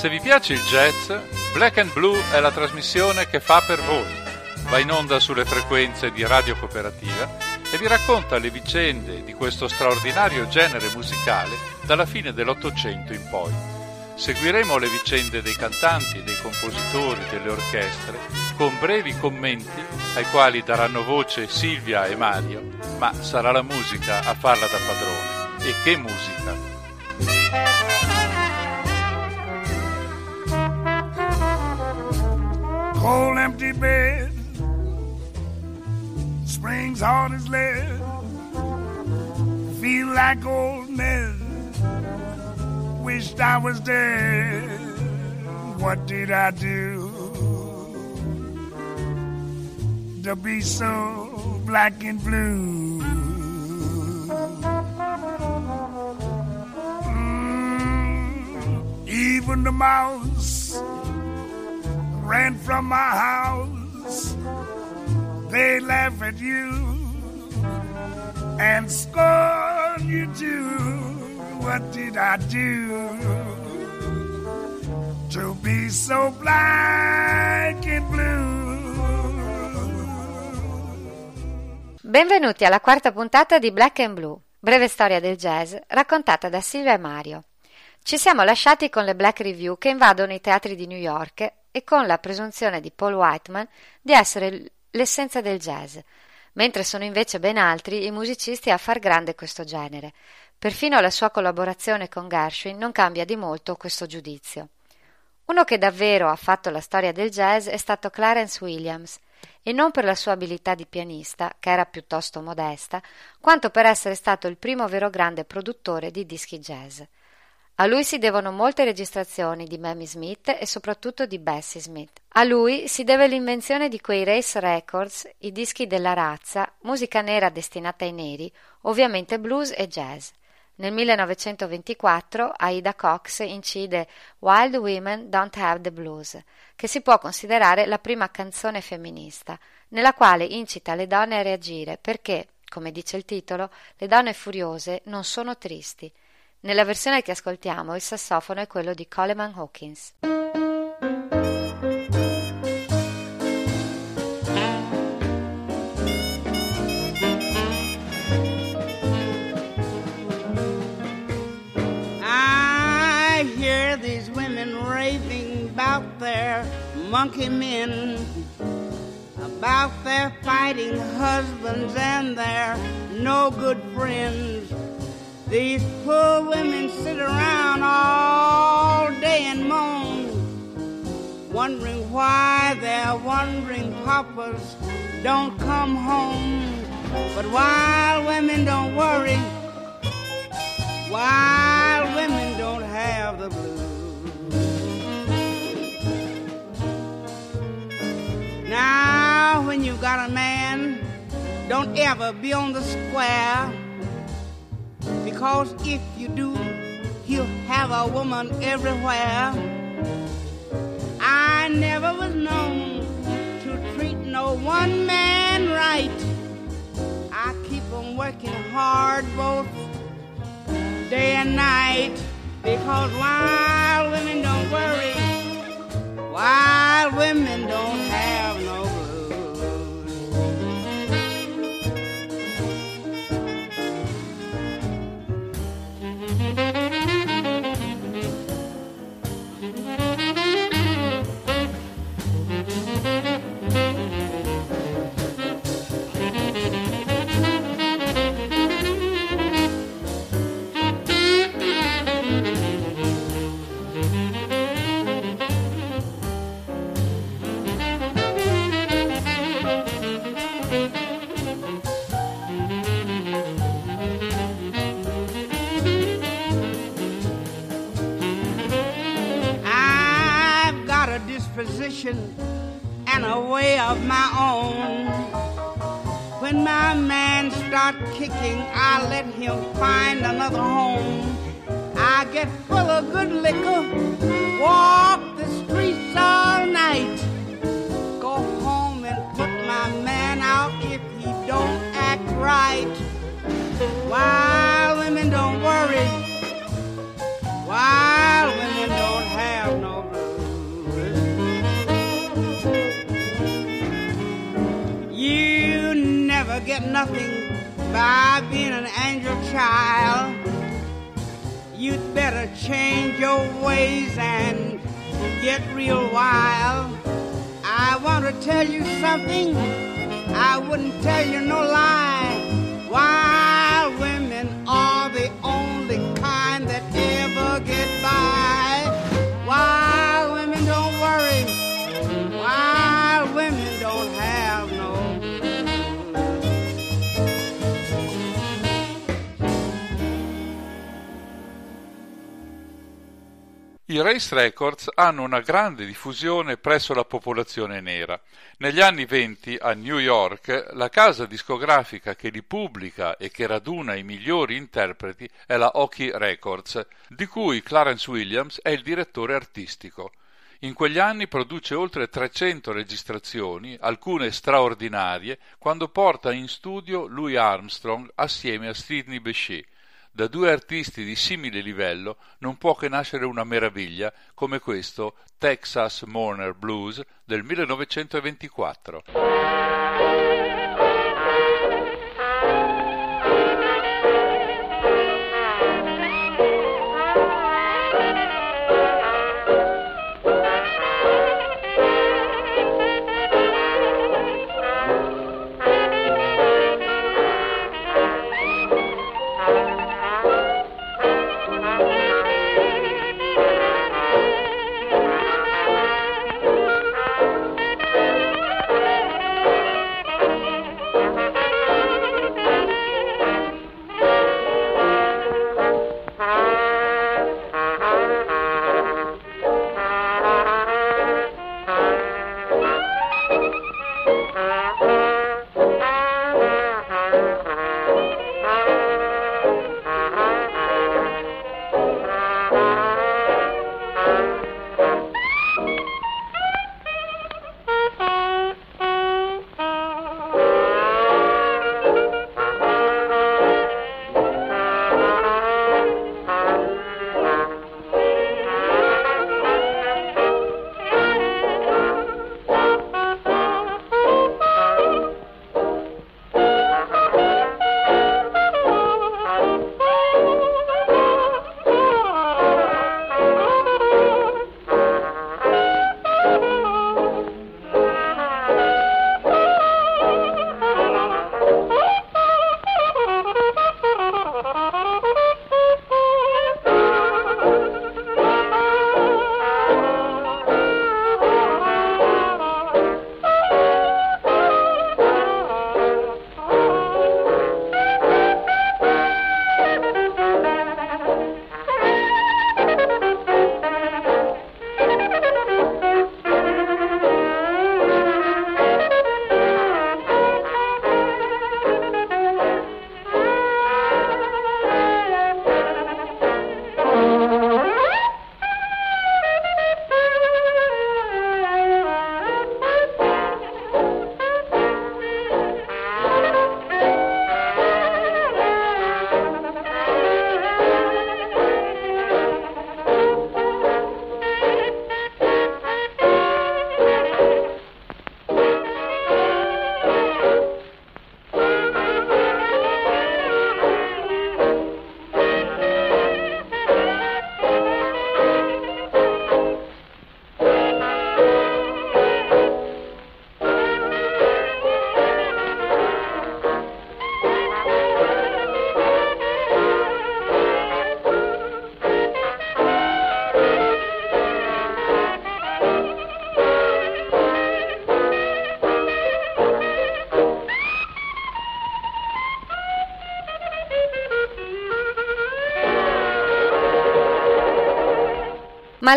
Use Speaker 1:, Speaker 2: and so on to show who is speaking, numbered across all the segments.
Speaker 1: Se vi piace il jazz, Black and Blue è la trasmissione che fa per voi. Va in onda sulle frequenze di Radio Cooperativa e vi racconta le vicende di questo straordinario genere musicale dalla fine dell'Ottocento in poi. Seguiremo le vicende dei cantanti, dei compositori, delle orchestre, con brevi commenti ai quali daranno voce Silvia e Mario, ma sarà la musica a farla da padrone. E che musica!
Speaker 2: Cold empty bed, springs hard as lead, feel like old Ned, wished I was dead. What did I do to be so black and blue? Mm, even the mouse ran from my house. They laugh at you and scorn you too. What did I do to be so black and blue?
Speaker 3: Benvenuti alla quarta puntata di Black and Blue, breve storia del jazz raccontata da Silvia e Mario. Ci siamo lasciati con le Black Review che invadono i teatri di New York e con la presunzione di Paul Whiteman di essere l'essenza del jazz, mentre sono invece ben altri i musicisti a far grande questo genere. Perfino la sua collaborazione con Gershwin non cambia di molto questo giudizio. Uno che davvero ha fatto la storia del jazz è stato Clarence Williams, e non per la sua abilità di pianista, che era piuttosto modesta, quanto per essere stato il primo vero grande produttore di dischi jazz. A lui si devono molte registrazioni di Mamie Smith e soprattutto di Bessie Smith. A lui si deve l'invenzione di quei Race Records, i dischi della razza, musica nera destinata ai neri, ovviamente blues e jazz. Nel 1924 Aida Cox incide Wild Women Don't Have the Blues, che si può considerare la prima canzone femminista, nella quale incita le donne a reagire perché, come dice il titolo, le donne furiose non sono tristi, nella versione che ascoltiamo il sassofono è quello di Coleman Hawkins.
Speaker 4: I hear these women raving about their monkey men, about their fighting husbands and their no good friends. These poor women sit around all day and moan, wondering why their wandering papas don't come home. But wild women don't worry, wild women don't have the blues. Now, when you got a man, don't ever be on the square because if you do, he'll have a woman everywhere. I never was known to treat no one man right. I keep on working hard both day and night because wild women don't worry. Wild women don't have no and a way of my own. When my man start kicking, I let him find another home. I get full of good liquor, walk the streets all night, go home and put my man out if he don't act right. Wild women don't worry, wild women don't have no nothing by being an angel child. You'd better change your ways and get real wild. I want to tell you something, I wouldn't tell you no lie. Wild
Speaker 1: I Race Records hanno una grande diffusione presso la popolazione nera. Negli anni venti a New York la casa discografica che li pubblica e che raduna i migliori interpreti è la Hockey Records, di cui Clarence Williams è il direttore artistico. In quegli anni produce oltre 300 registrazioni, alcune straordinarie, quando porta in studio Louis Armstrong assieme a Sidney Bechet. Da due artisti di simile livello non può che nascere una meraviglia come questo Texas Mourner Blues del 1924.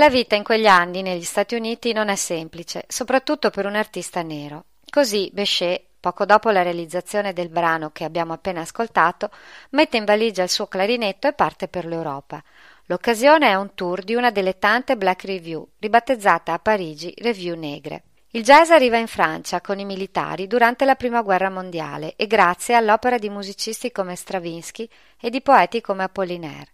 Speaker 3: La vita in quegli anni negli Stati Uniti non è semplice, soprattutto per un artista nero. Così Bechet, poco dopo la realizzazione del brano che abbiamo appena ascoltato, mette in valigia il suo clarinetto e parte per l'Europa. L'occasione è un tour di una delle tante Black Review, ribattezzata a Parigi Review Negre. Il jazz arriva in Francia con i militari durante la Prima Guerra Mondiale e grazie all'opera di musicisti come Stravinsky e di poeti come Apollinaire.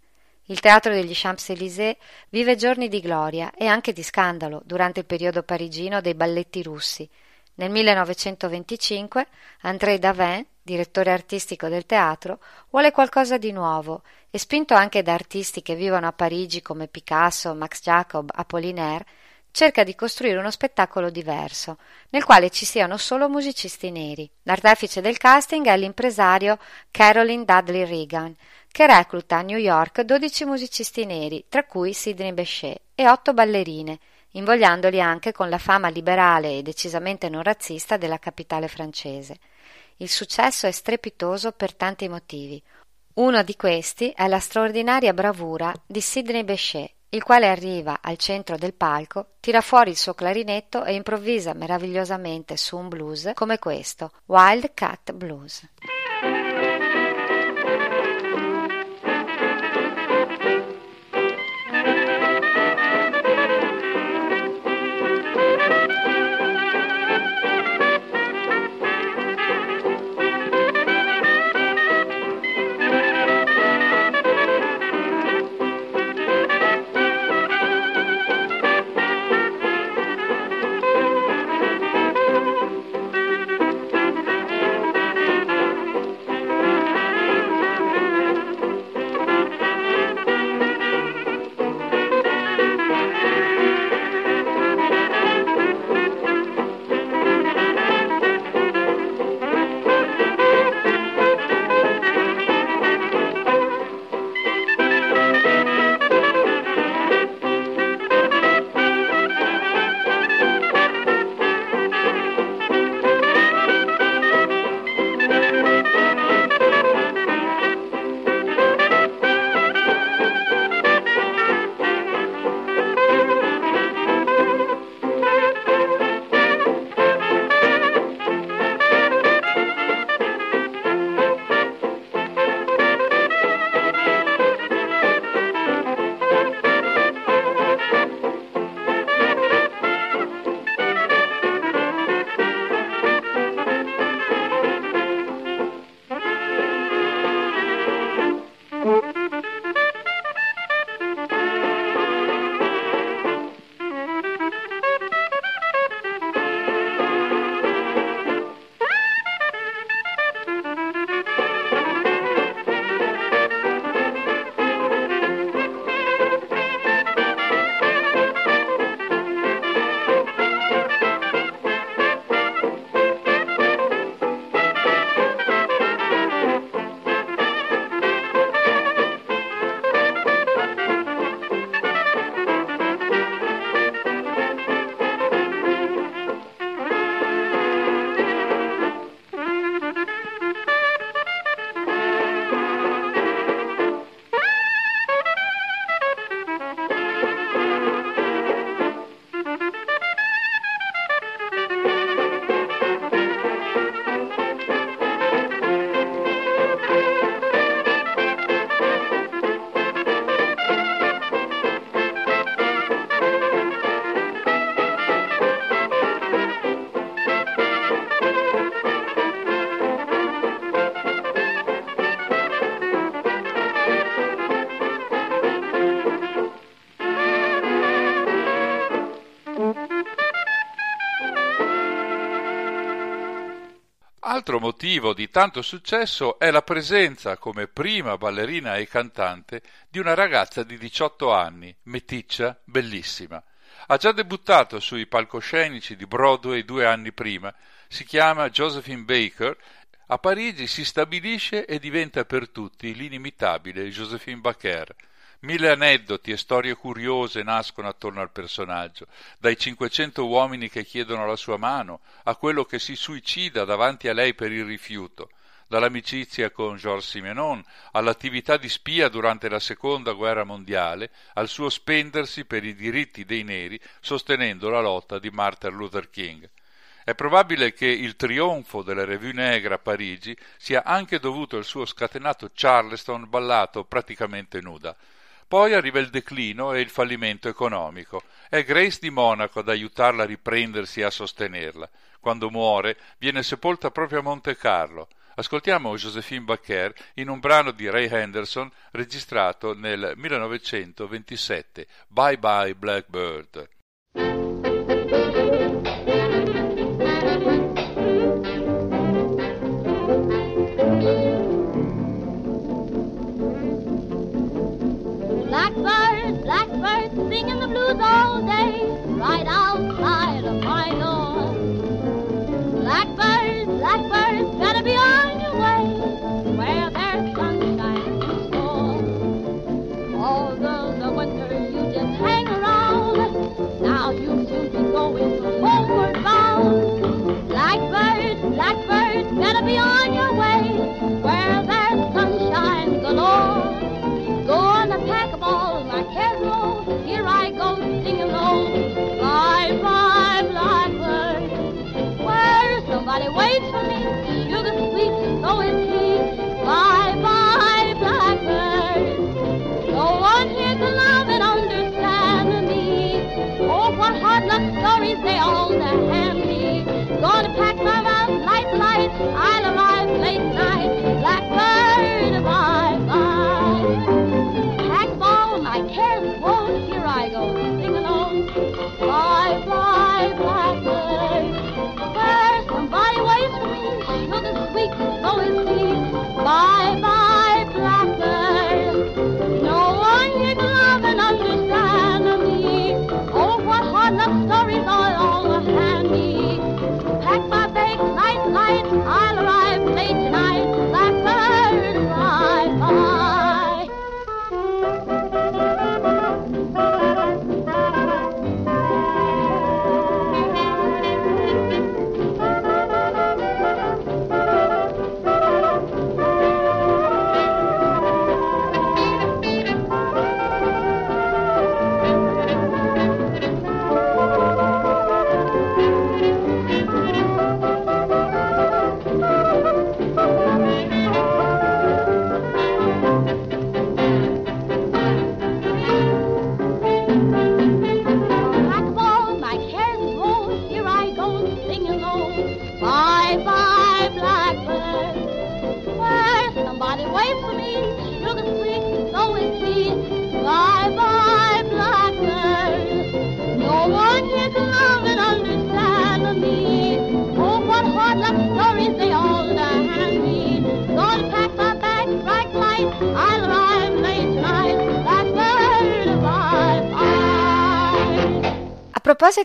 Speaker 3: Il teatro degli Champs-Élysées vive giorni di gloria e anche di scandalo durante il periodo parigino dei balletti russi. Nel 1925 André Davin, direttore artistico del teatro, vuole qualcosa di nuovo e spinto anche da artisti che vivono a Parigi come Picasso, Max Jacob, Apollinaire, cerca di costruire uno spettacolo diverso, nel quale ci siano solo musicisti neri. L'artefice del casting è l'impresario Caroline Dudley Reagan, che recluta a New York 12 musicisti neri, tra cui Sidney Bechet, e otto ballerine, invogliandoli anche con la fama liberale e decisamente non razzista della capitale francese. Il successo è strepitoso per tanti motivi. Uno di questi è la straordinaria bravura di Sidney Bechet, il quale arriva al centro del palco, tira fuori il suo clarinetto e improvvisa meravigliosamente su un blues come questo, Wild Cat Blues.
Speaker 1: Altro motivo di tanto successo è la presenza come prima ballerina e cantante di una ragazza di 18 anni, meticcia, bellissima. Ha già debuttato sui palcoscenici di Broadway due anni prima, si chiama Josephine Baker, a Parigi si stabilisce e diventa per tutti l'inimitabile Josephine Baker. Mille aneddoti e storie curiose nascono attorno al personaggio, dai 500 uomini che chiedono la sua mano a quello che si suicida davanti a lei per il rifiuto, dall'amicizia con Georges Simenon all'attività di spia durante la seconda guerra mondiale, al suo spendersi per i diritti dei neri sostenendo la lotta di Martin Luther King. È probabile che il trionfo della Revue Negra a Parigi sia anche dovuto al suo scatenato Charleston ballato praticamente nuda. Poi arriva il declino e il fallimento economico. È Grace di Monaco ad aiutarla a riprendersi e a sostenerla. Quando muore, viene sepolta proprio a Monte Carlo. Ascoltiamo Josephine Baker in un brano di Ray Henderson registrato nel 1927, Bye Bye Blackbird.
Speaker 5: singing the blues all day, right outside of my door. Blackbird, blackbird. Somebody waits for me. Sugar sweet, so is he. Bye bye, blackbird. No one here to love and understand me. Oh, what hard luck stories they all hand me. Gonna pack my mouth light, light. I'll arrive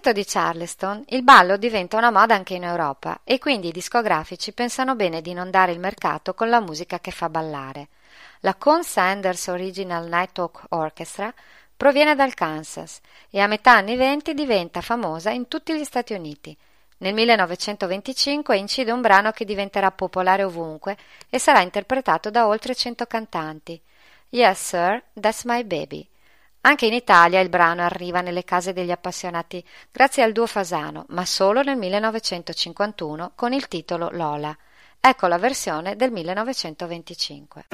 Speaker 3: Proposito di Charleston, il ballo diventa una moda anche in Europa e quindi i discografici pensano bene di non dare il mercato con la musica che fa ballare. La Con Sanders Original Night Talk Orchestra proviene dal Kansas e a metà anni venti diventa famosa in tutti gli Stati Uniti. Nel 1925 incide un brano che diventerà popolare ovunque e sarà interpretato da oltre 100 cantanti. Yes, sir, that's my baby. Anche in Italia il brano arriva nelle case degli appassionati grazie al duo Fasano, ma solo nel 1951 con il titolo Lola. Ecco la versione del 1925.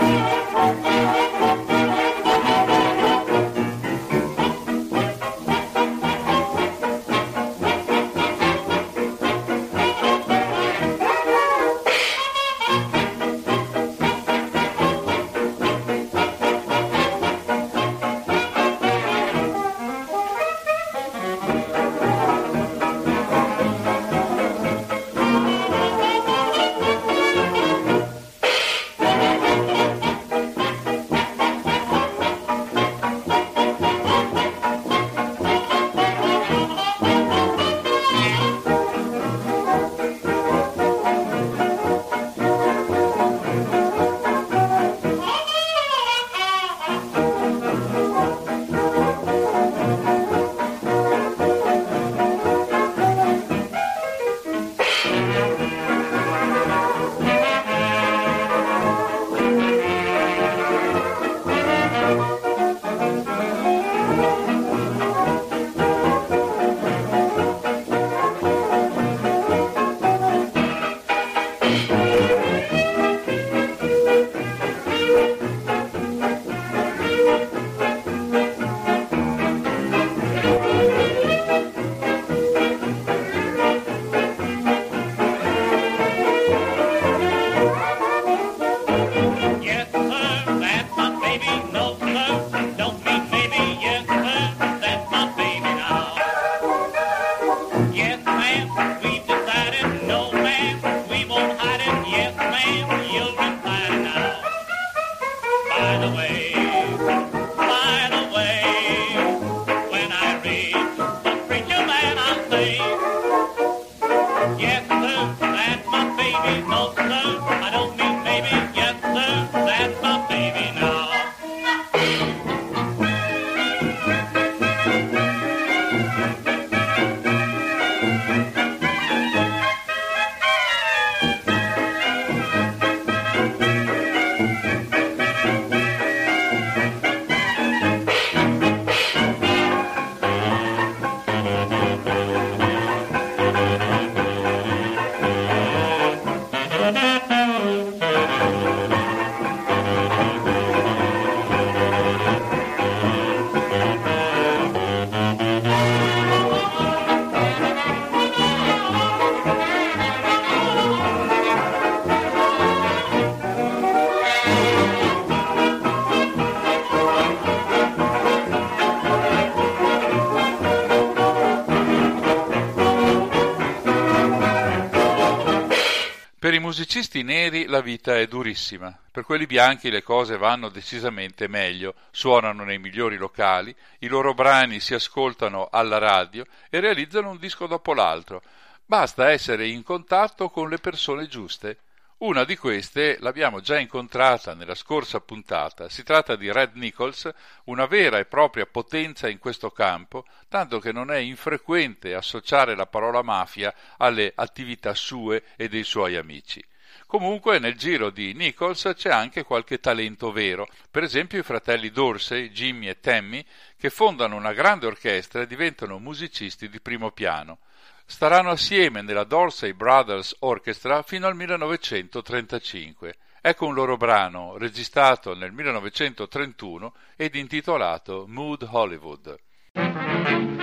Speaker 1: Musicisti neri la vita è durissima, per quelli bianchi le cose vanno decisamente meglio, suonano nei migliori locali, i loro brani si ascoltano alla radio e realizzano un disco dopo l'altro. Basta essere in contatto con le persone giuste. Una di queste l'abbiamo già incontrata nella scorsa puntata. Si tratta di Red Nichols, una vera e propria potenza in questo campo, tanto che non è infrequente associare la parola mafia alle attività sue e dei suoi amici. Comunque nel giro di Nichols c'è anche qualche talento vero, per esempio i fratelli Dorsey, Jimmy e Tammy, che fondano una grande orchestra e diventano musicisti di primo piano staranno assieme nella Dorsey Brothers Orchestra fino al 1935. Ecco un loro brano registrato nel 1931 ed intitolato Mood Hollywood.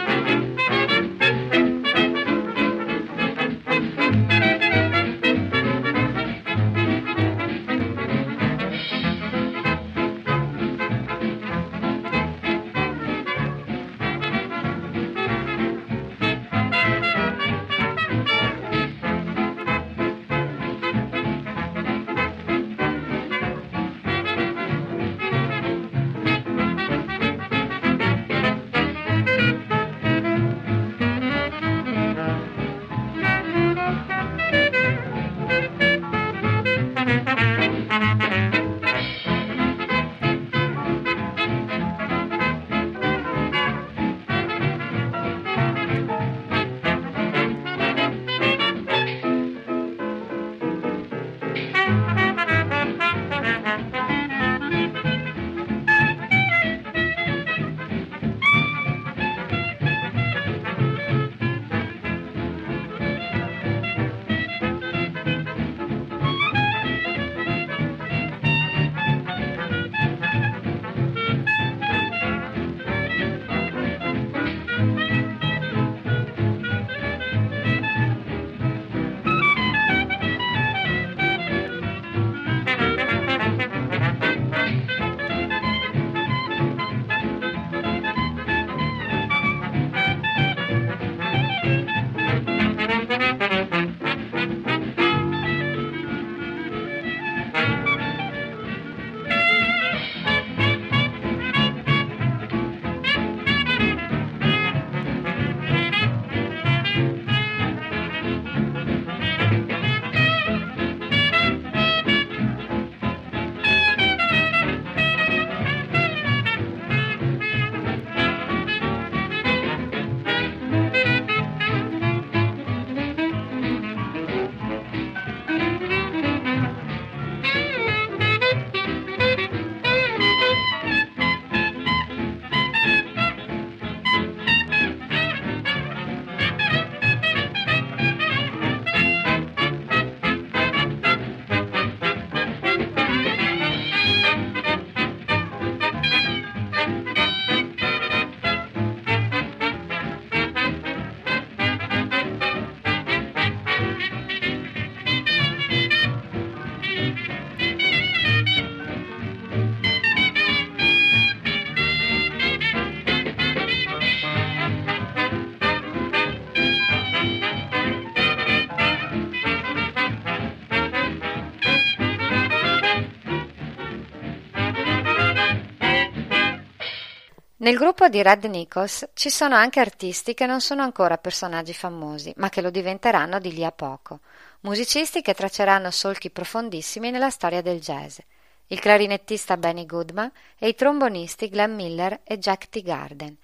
Speaker 3: Nel gruppo di Red Nichols ci sono anche artisti che non sono ancora personaggi famosi, ma che lo diventeranno di lì a poco, musicisti che tracceranno solchi profondissimi nella storia del jazz. Il clarinettista Benny Goodman e i trombonisti Glenn Miller e Jack T. Garden.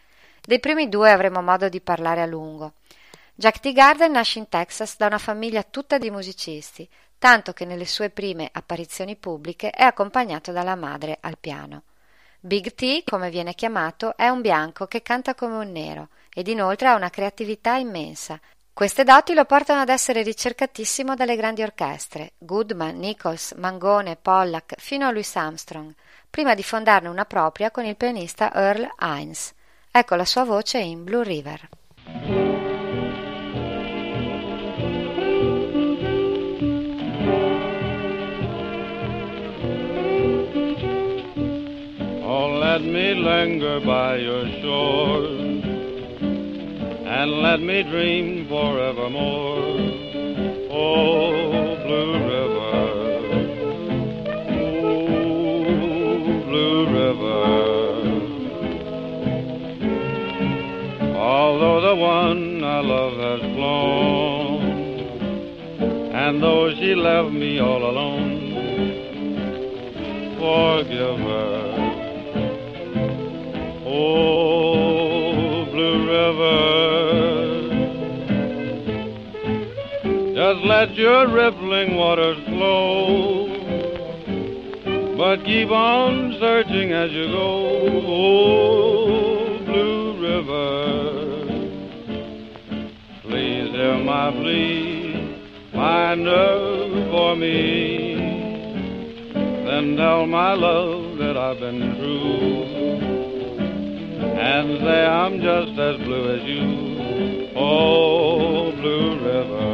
Speaker 3: Dei primi due avremo modo di parlare a lungo. Jack T. Garden nasce in Texas da una famiglia tutta di musicisti, tanto che nelle sue prime apparizioni pubbliche è accompagnato dalla madre al piano. Big T, come viene chiamato, è un bianco che canta come un nero ed inoltre ha una creatività immensa. Queste doti lo portano ad essere ricercatissimo dalle grandi orchestre, Goodman, Nichols, Mangone, Pollack, fino a Louis Armstrong, prima di fondarne una propria con il pianista Earl Hines. Ecco la sua voce in Blue River.
Speaker 6: let me linger by your shore and let me dream forevermore. Oh, Blue River, oh, Blue River. Although the one I love has flown, and though she left me all alone, forgive her. Oh, Blue River, just let your rippling waters flow, but keep on searching as you go. Oh, Blue River, please hear my plea, find her for me. Then tell my love that I've been true and say I'm just as blue as you. Oh, Blue River.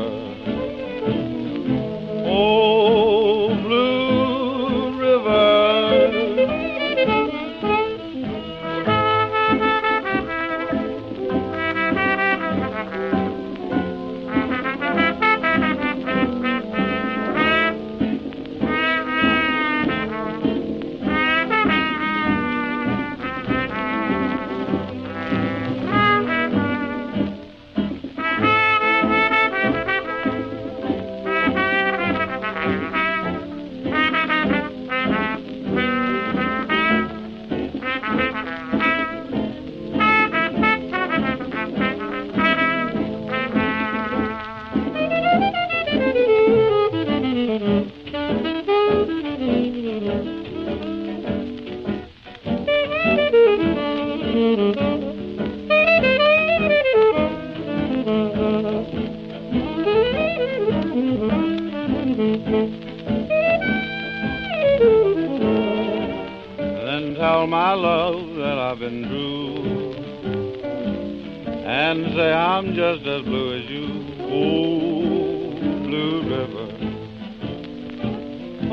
Speaker 6: Oh, And say I'm just as blue as you. Oh, Blue River.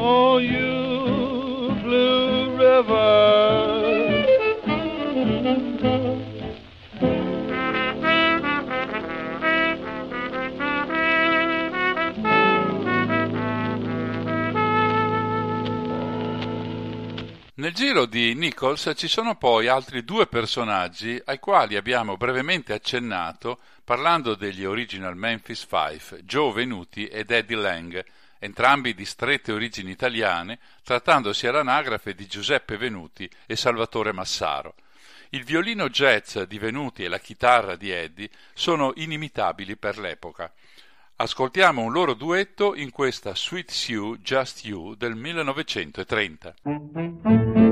Speaker 6: Oh, you Blue River.
Speaker 1: Giro di Nichols ci sono poi altri due personaggi ai quali abbiamo brevemente accennato parlando degli original Memphis Five, Joe Venuti ed Eddie Lang, entrambi di strette origini italiane, trattandosi all'anagrafe di Giuseppe Venuti e Salvatore Massaro. Il violino jazz di Venuti e la chitarra di Eddie sono inimitabili per l'epoca. Ascoltiamo un loro duetto in questa Sweet Sue Just You del 1930.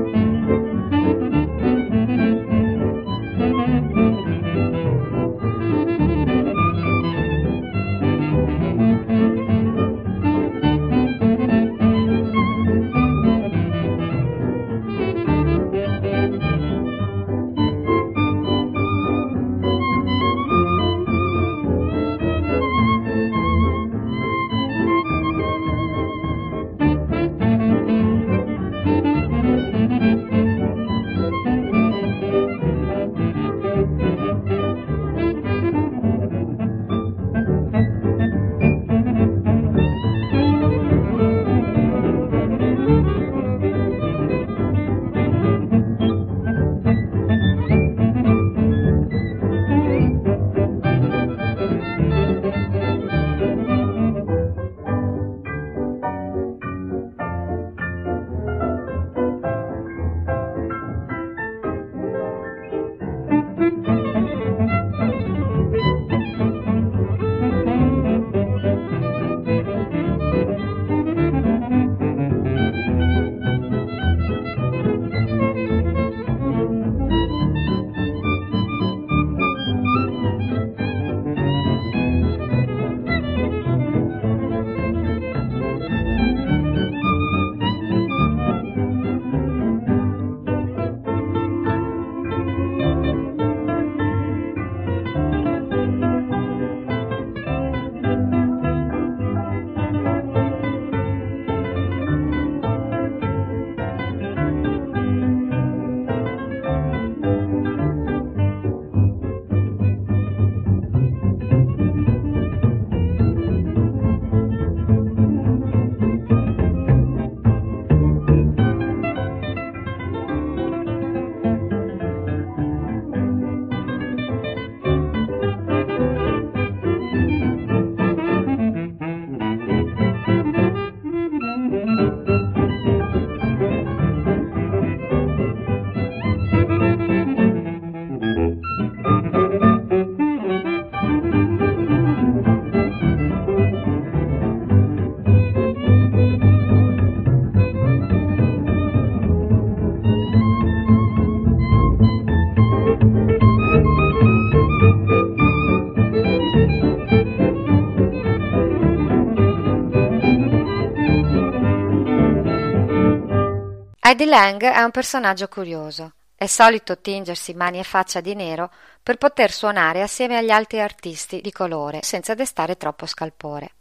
Speaker 3: Eddie Lang è un personaggio curioso. È solito tingersi mani e faccia di nero per poter suonare assieme agli altri artisti di colore senza destare troppo scalpore.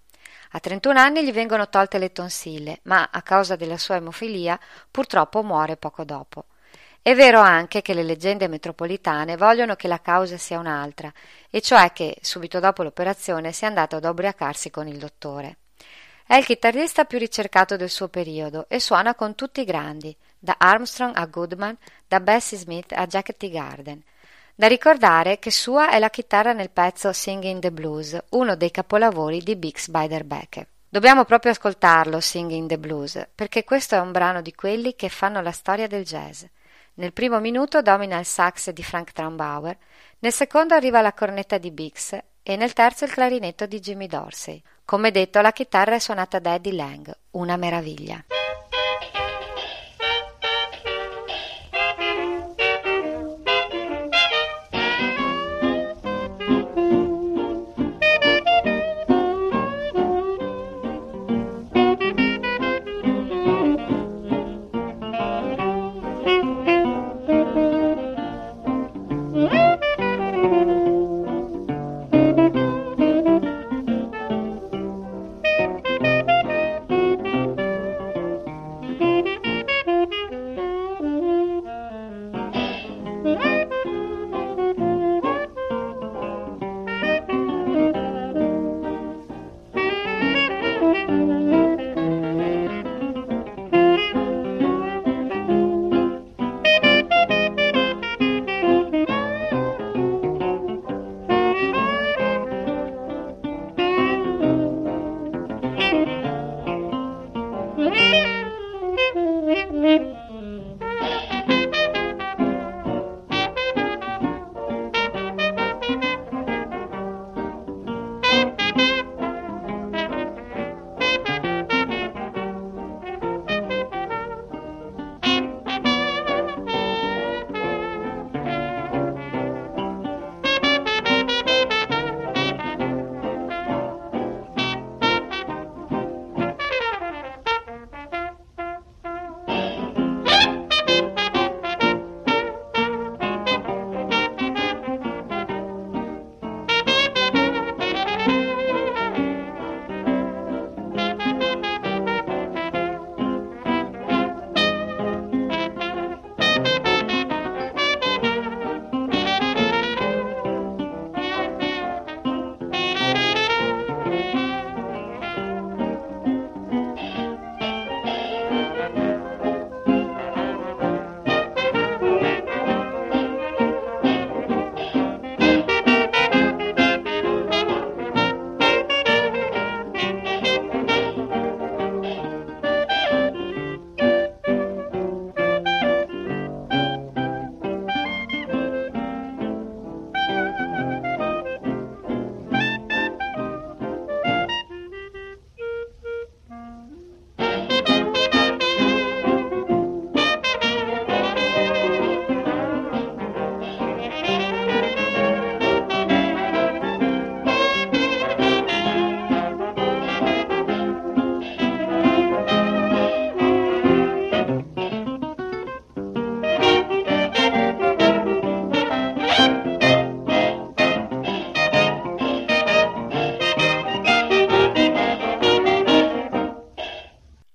Speaker 3: A 31 anni gli vengono tolte le tonsille, ma a causa della sua emofilia purtroppo muore poco dopo. È vero anche che le leggende metropolitane vogliono che la causa sia un'altra, e cioè che, subito dopo l'operazione, sia andato ad ubriacarsi con il dottore. È il chitarrista più ricercato del suo periodo e suona con tutti i grandi, da Armstrong a Goodman, da Bessie Smith a Jack T. Garden. Da ricordare che sua è la chitarra nel pezzo Singing the Blues, uno dei capolavori di Bix Beiderbecke. Dobbiamo proprio ascoltarlo, Singing the Blues, perché questo è un brano di quelli che fanno la storia del jazz. Nel primo minuto domina il sax di Frank Traumbauer, nel secondo arriva la cornetta di Bix e nel terzo il clarinetto di Jimmy Dorsey. Come detto, la chitarra è suonata da Eddie Lang, una meraviglia.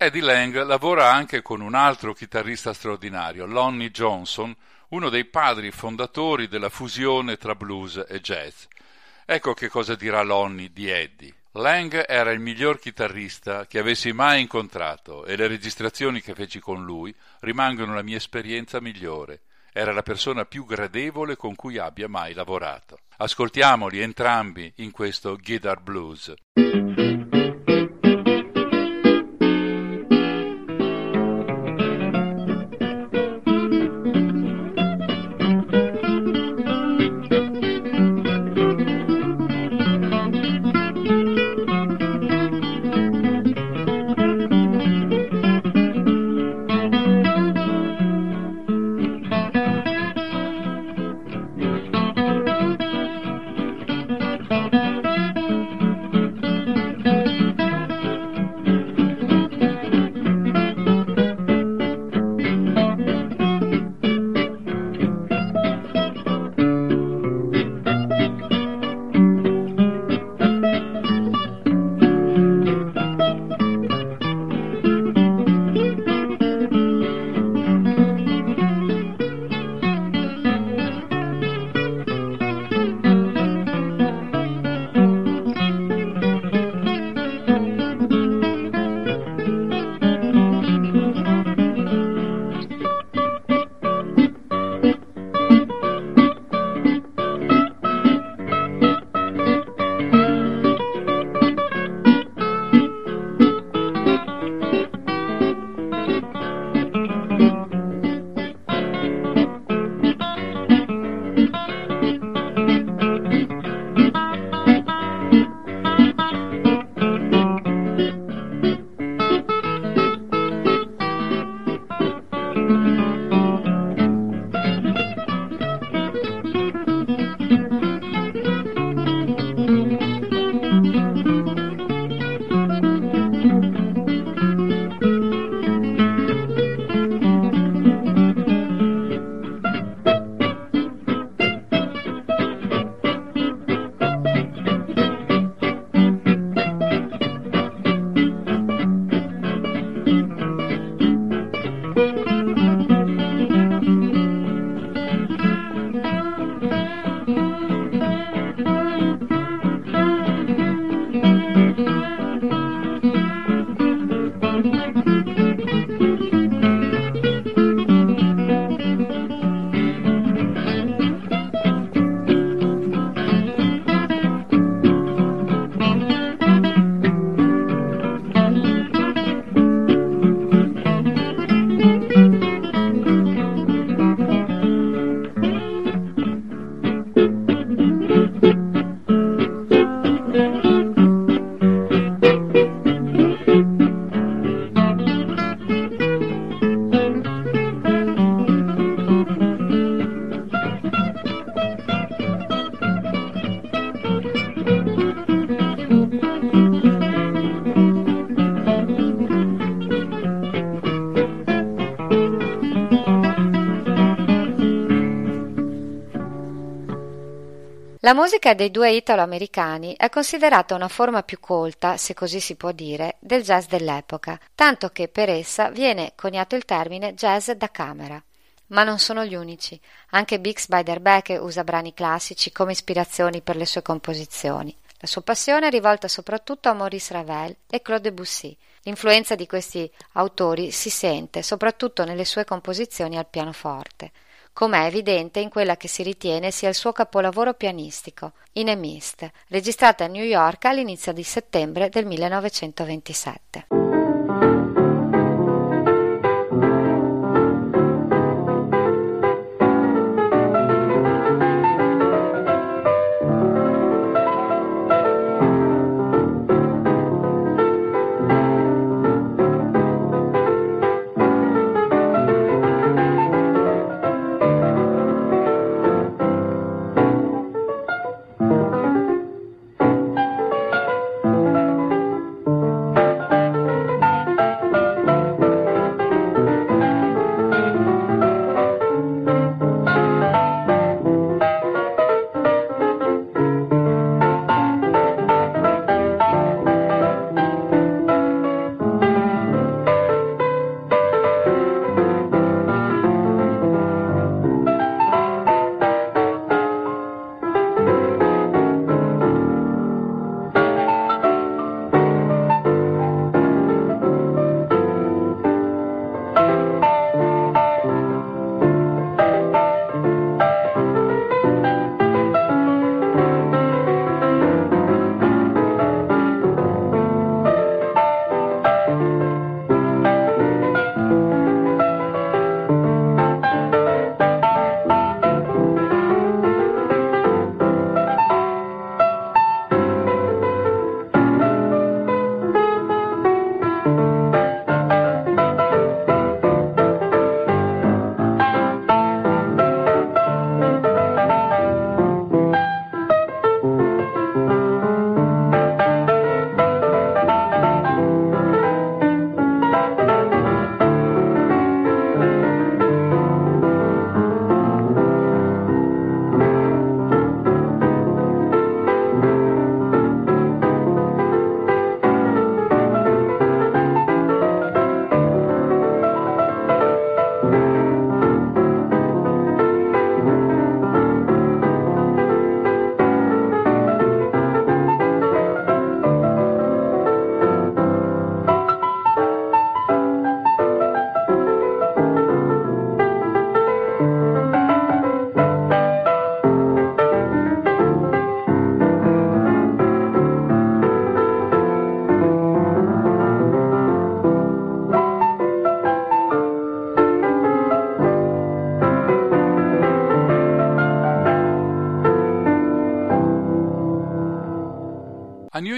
Speaker 1: Eddie Lang lavora anche con un altro chitarrista straordinario, Lonnie Johnson, uno dei padri fondatori della fusione tra blues e jazz. Ecco che cosa dirà Lonnie di Eddie. Lang era il miglior chitarrista che avessi mai incontrato e le registrazioni che feci con lui rimangono la mia esperienza migliore. Era la persona più gradevole con cui abbia mai lavorato. Ascoltiamoli entrambi in questo Guitar Blues.
Speaker 3: La musica dei due italo-americani è considerata una forma più colta, se così si può dire, del jazz dell'epoca, tanto che per essa viene coniato il termine jazz da camera. Ma non sono gli unici. Anche Bix Beiderbecke usa brani classici come ispirazioni per le sue composizioni. La sua passione è rivolta soprattutto a Maurice Ravel e Claude Debussy. L'influenza di questi autori si sente soprattutto nelle sue composizioni al pianoforte, come è evidente in quella che si ritiene sia il suo capolavoro pianistico, In a Mist, registrata a New York all'inizio di settembre del 1927.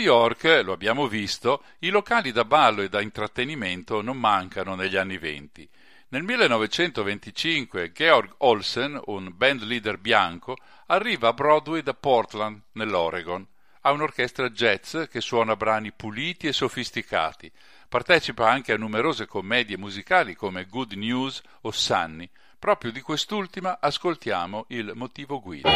Speaker 1: York, lo abbiamo visto, i locali da ballo e da intrattenimento non mancano negli anni venti. Nel 1925 Georg Olsen, un band leader bianco, arriva a Broadway da Portland, nell'Oregon. Ha un'orchestra jazz che suona brani puliti e sofisticati. Partecipa anche a numerose commedie musicali come Good News o Sunny. Proprio di quest'ultima ascoltiamo il motivo guida.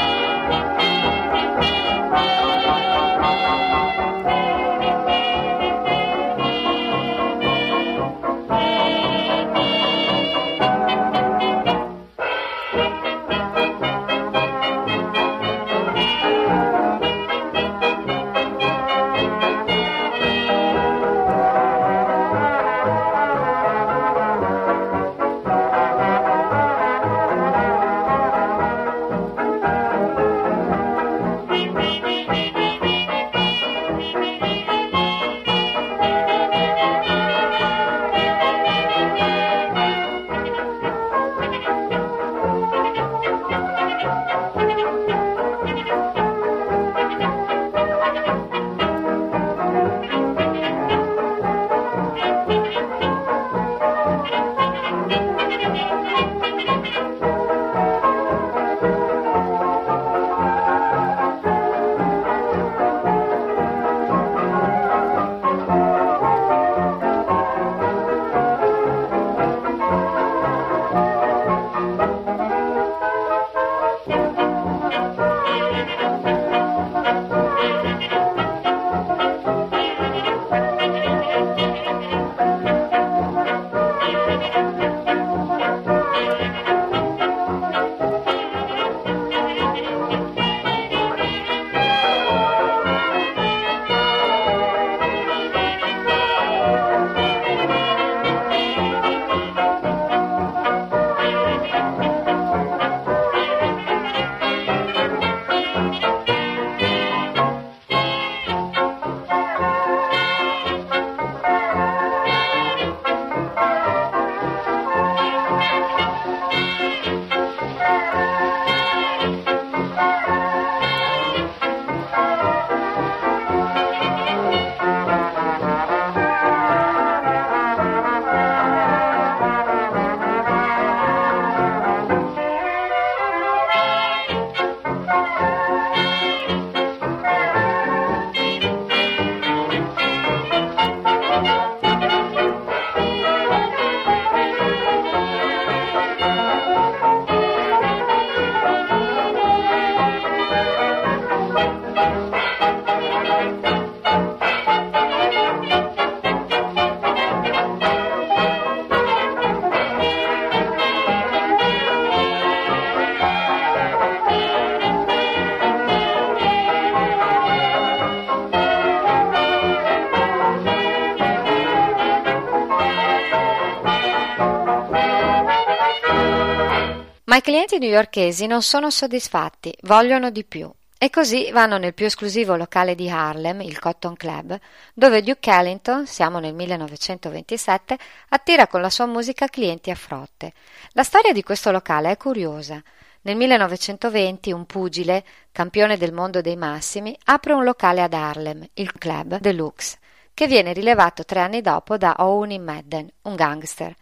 Speaker 3: Clienti newyorkesi non sono soddisfatti, vogliono di più. E così vanno nel più esclusivo locale di Harlem, il Cotton Club, dove Duke Ellington, siamo nel 1927, attira con la sua musica clienti a frotte. La storia di questo locale è curiosa. Nel 1920 un pugile, campione del mondo dei massimi, apre un locale ad Harlem, il Club Deluxe, che viene rilevato tre anni dopo da Owen Madden, un gangster.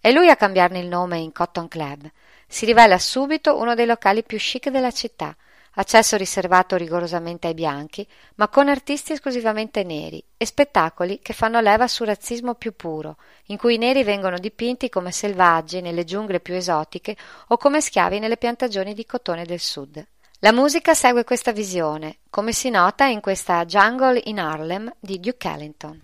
Speaker 3: È lui a cambiarne il nome in Cotton Club. Si rivela subito uno dei locali più chic della città, accesso riservato rigorosamente ai bianchi, ma con artisti esclusivamente neri e spettacoli che fanno leva sul razzismo più puro, in cui i neri vengono dipinti come selvaggi nelle giungle più esotiche o come schiavi nelle piantagioni di cotone del sud. La musica segue questa visione, come si nota in questa Jungle in Harlem di Duke Ellington.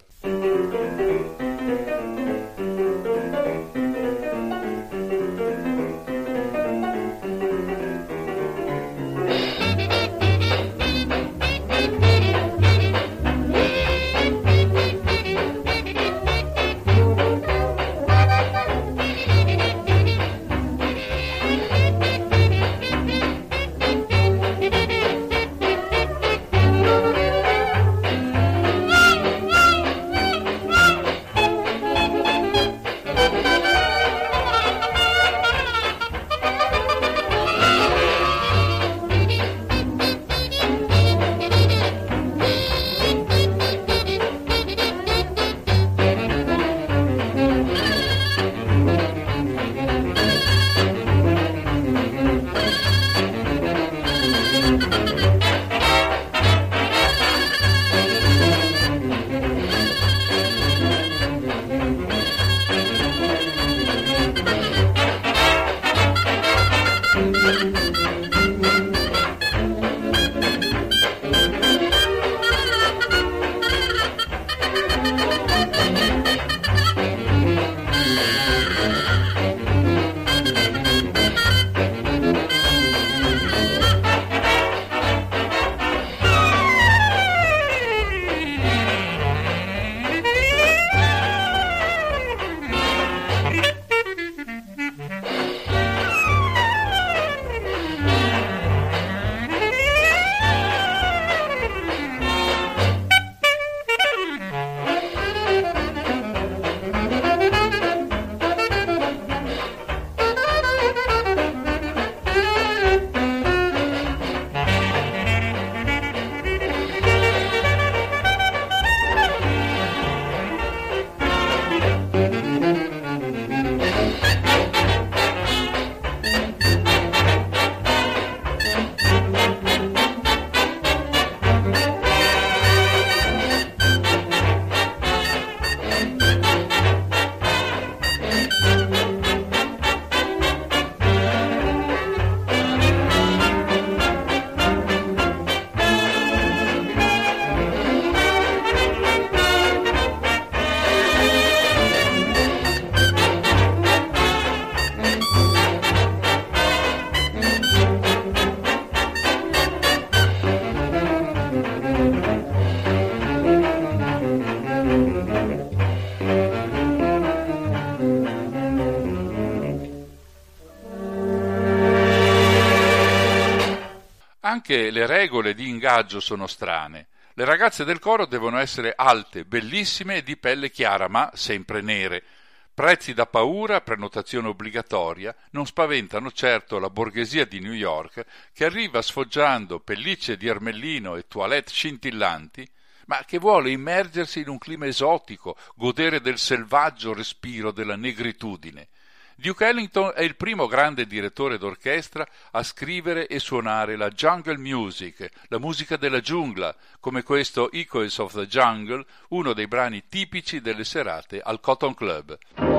Speaker 3: ハハハハハ!
Speaker 1: Anche le regole di ingaggio sono strane. Le ragazze del coro devono essere alte, bellissime e di pelle chiara, ma sempre nere. Prezzi da paura, prenotazione obbligatoria, non spaventano certo la borghesia di New York che arriva sfoggiando pellicce di ermellino e toilette scintillanti, ma che vuole immergersi in un clima esotico, godere del selvaggio respiro della negritudine. Duke Ellington è il primo grande direttore d'orchestra a scrivere e suonare la jungle music, la musica della giungla, come questo Echoes of the Jungle, uno dei brani tipici delle serate al Cotton Club.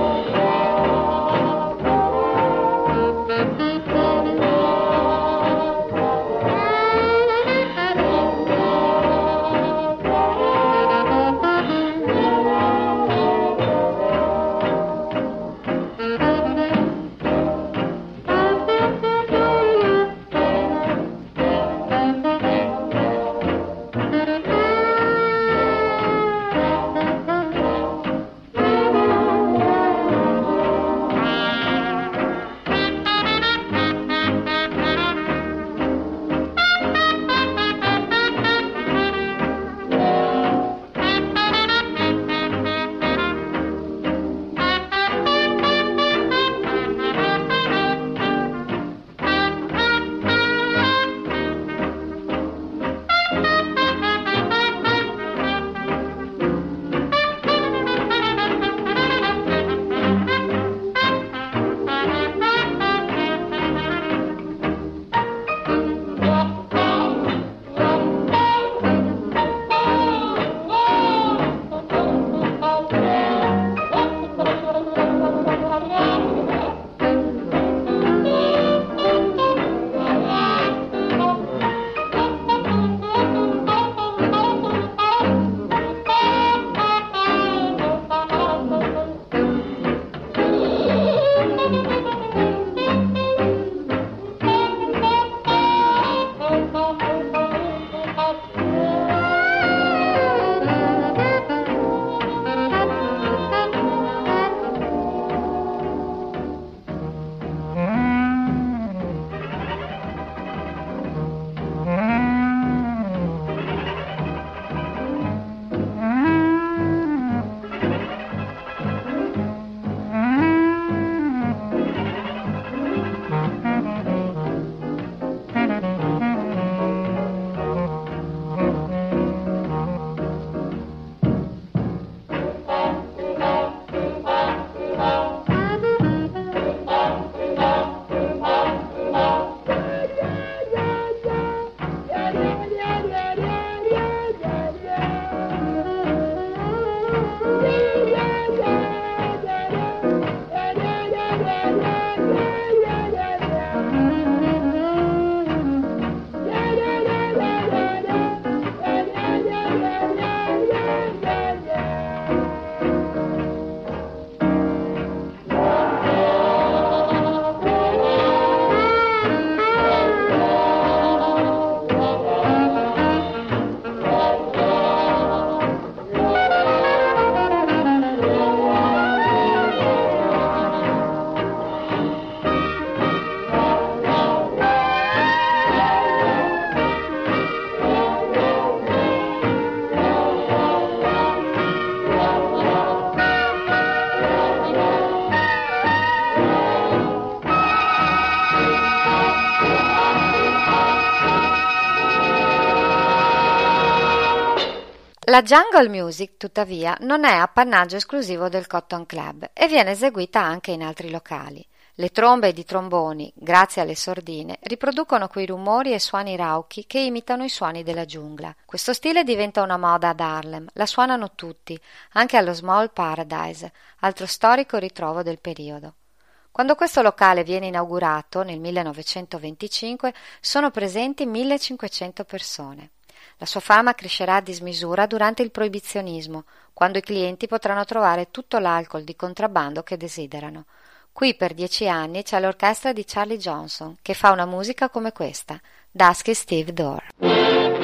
Speaker 3: La jungle music, tuttavia, non è appannaggio esclusivo del Cotton Club e viene eseguita anche in altri locali. Le trombe ed i tromboni, grazie alle sordine, riproducono quei rumori e suoni rauchi che imitano i suoni della giungla. Questo stile diventa una moda ad Harlem, la suonano tutti, anche allo Small Paradise, altro storico ritrovo del periodo. Quando questo locale viene inaugurato nel 1925 sono presenti 1500 persone. La sua fama crescerà a dismisura durante il proibizionismo, quando i clienti potranno trovare tutto l'alcol di contrabbando che desiderano. Qui per dieci anni c'è l'orchestra di Charlie Johnson, che fa una musica come questa, Dusky Steve Dorr.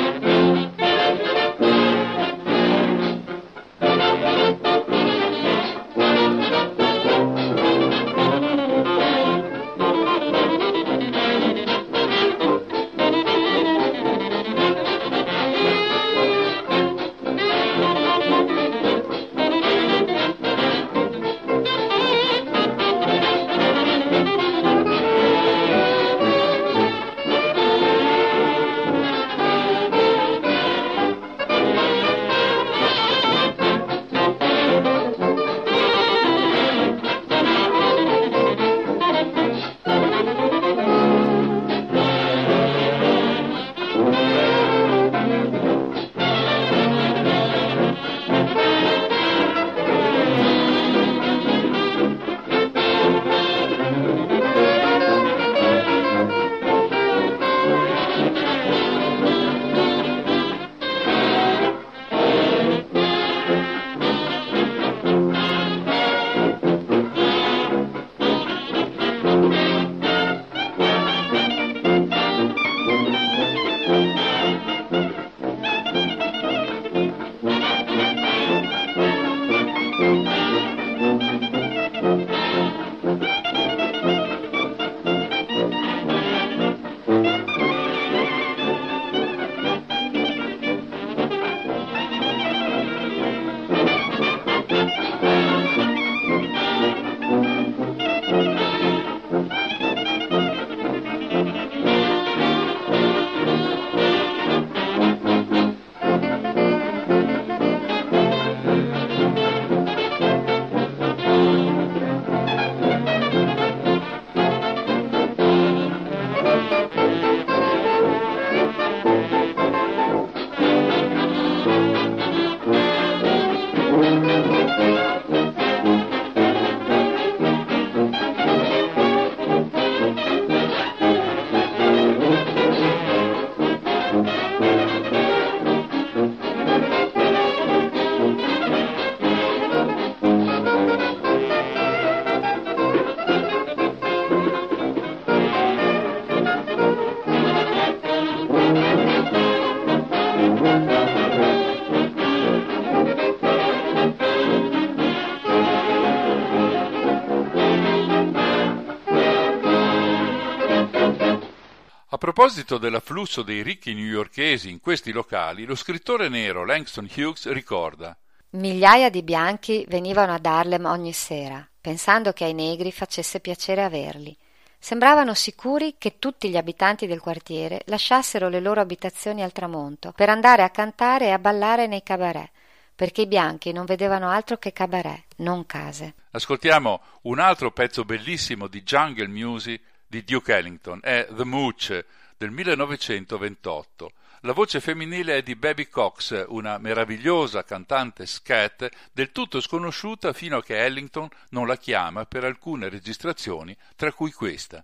Speaker 1: Proposito dell'afflusso dei ricchi newyorkesi in questi locali, lo scrittore nero Langston Hughes ricorda
Speaker 3: Migliaia di bianchi venivano ad Harlem ogni sera, pensando che ai negri facesse piacere averli. Sembravano sicuri che tutti gli abitanti del quartiere lasciassero le loro abitazioni al tramonto per andare a cantare e a ballare nei cabaret, perché i bianchi non vedevano altro che cabaret, non case.
Speaker 1: Ascoltiamo un altro pezzo bellissimo di jungle music di Duke Ellington, è The Mooch del 1928. La voce femminile è di Baby Cox, una meravigliosa cantante scat del tutto sconosciuta fino a che Ellington non la chiama per alcune registrazioni, tra cui questa.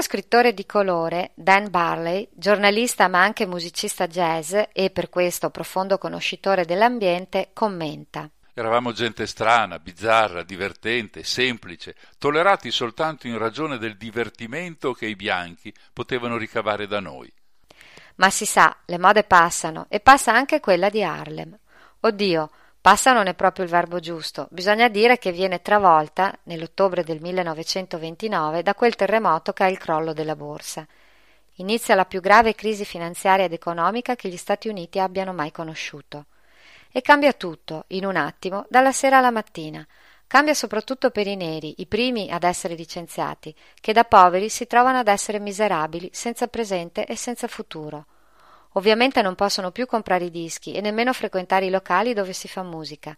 Speaker 3: Altro scrittore di colore, Dan Barley, giornalista ma anche musicista jazz e per questo profondo conoscitore dell'ambiente, commenta.
Speaker 1: Eravamo gente strana, bizzarra, divertente, semplice, tollerati soltanto in ragione del divertimento che i bianchi potevano ricavare da noi.
Speaker 3: Ma si sa, le mode passano e passa anche quella di Harlem. Oddio, Passa non è proprio il verbo giusto, bisogna dire che viene travolta, nell'ottobre del 1929, da quel terremoto che è il crollo della borsa. Inizia la più grave crisi finanziaria ed economica che gli Stati Uniti abbiano mai conosciuto. E cambia tutto, in un attimo, dalla sera alla mattina. Cambia soprattutto per i neri, i primi ad essere licenziati, che da poveri si trovano ad essere miserabili, senza presente e senza futuro. Ovviamente non possono più comprare i dischi e nemmeno frequentare i locali dove si fa musica.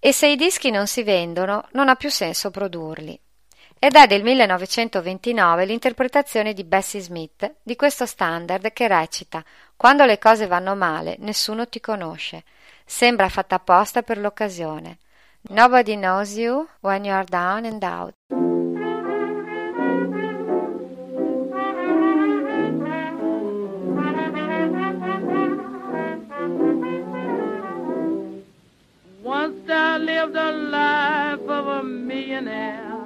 Speaker 3: E se i dischi non si vendono, non ha più senso produrli. Ed è del 1929 l'interpretazione di Bessie Smith di questo standard che recita Quando le cose vanno male, nessuno ti conosce. Sembra fatta apposta per l'occasione. Nobody knows you when you are down and out.
Speaker 7: I lived a life of a millionaire.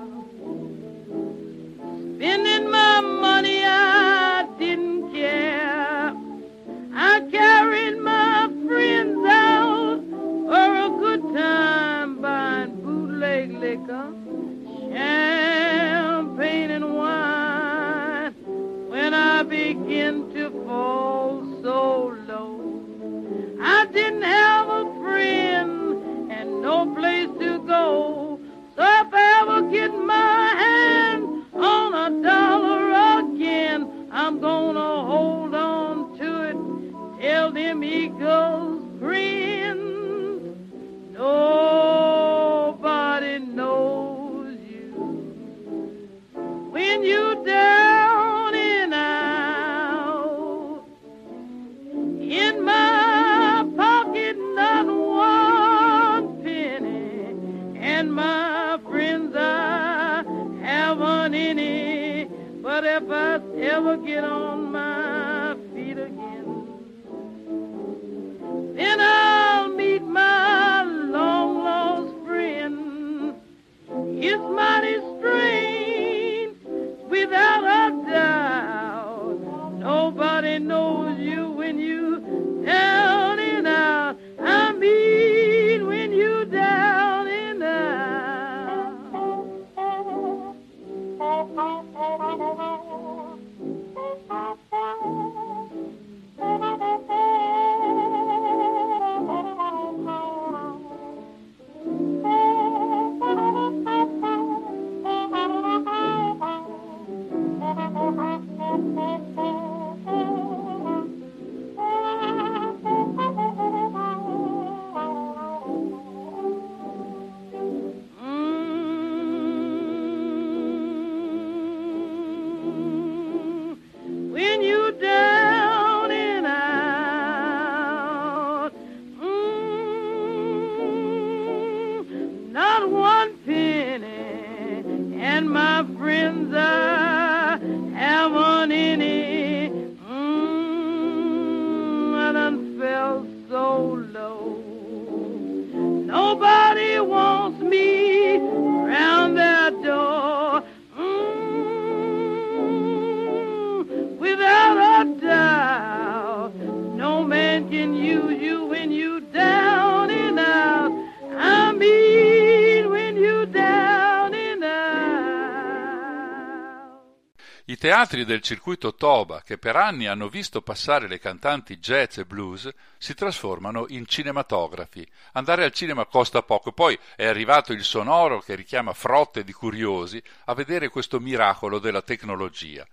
Speaker 1: Teatri del circuito Toba, che per anni hanno visto passare le cantanti jazz e blues, si trasformano in cinematografi. Andare al cinema costa poco, poi è arrivato il sonoro che richiama frotte di curiosi a vedere questo miracolo della tecnologia.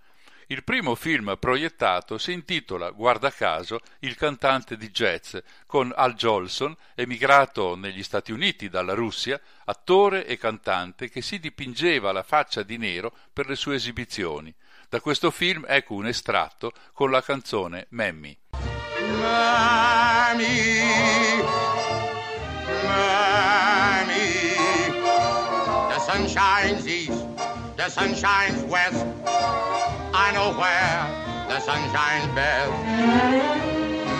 Speaker 1: Il primo film proiettato si intitola, guarda caso, Il cantante di jazz, con Al Jolson, emigrato negli Stati Uniti dalla Russia, attore e cantante che si dipingeva la faccia di nero per le sue esibizioni. Da questo film ecco un estratto con la canzone Mammy.
Speaker 8: Mammy, Mammy, the sun shines east, the sun shines west. I know where the sun shines best.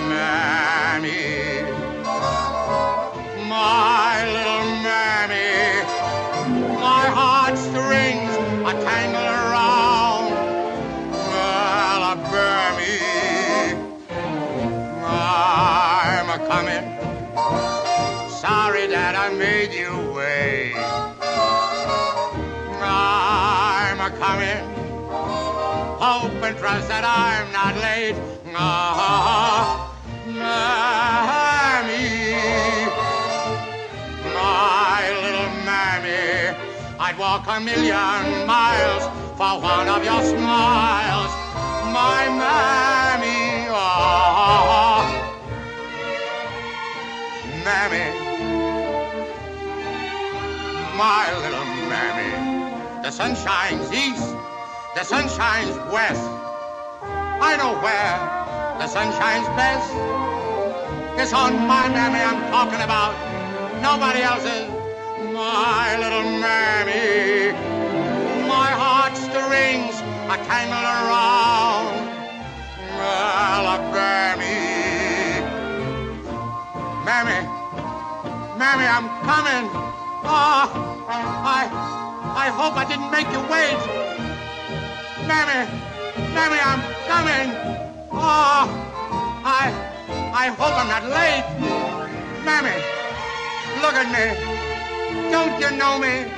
Speaker 8: Mammy, my little mammy, my heartstrings are tangled Sorry that I made you wait. I'm a coming. Hope and trust that I'm not late. Ah, mammy, my little mammy. I'd walk a million miles for one of your smiles, my mammy. Ah, mammy, my little mammy. The sun shines east, the sun shines west. I know where the sun shines best. It's on my mammy I'm talking about, nobody else's. My little mammy, my heartstrings are tangled around. Me. Mammy, Mammy, I'm coming. Ah, I, I hope I didn't make you wait. Mammy, Mammy, I'm coming. Ah, I, I hope I'm not late. Mammy, look at me. Don't you know me?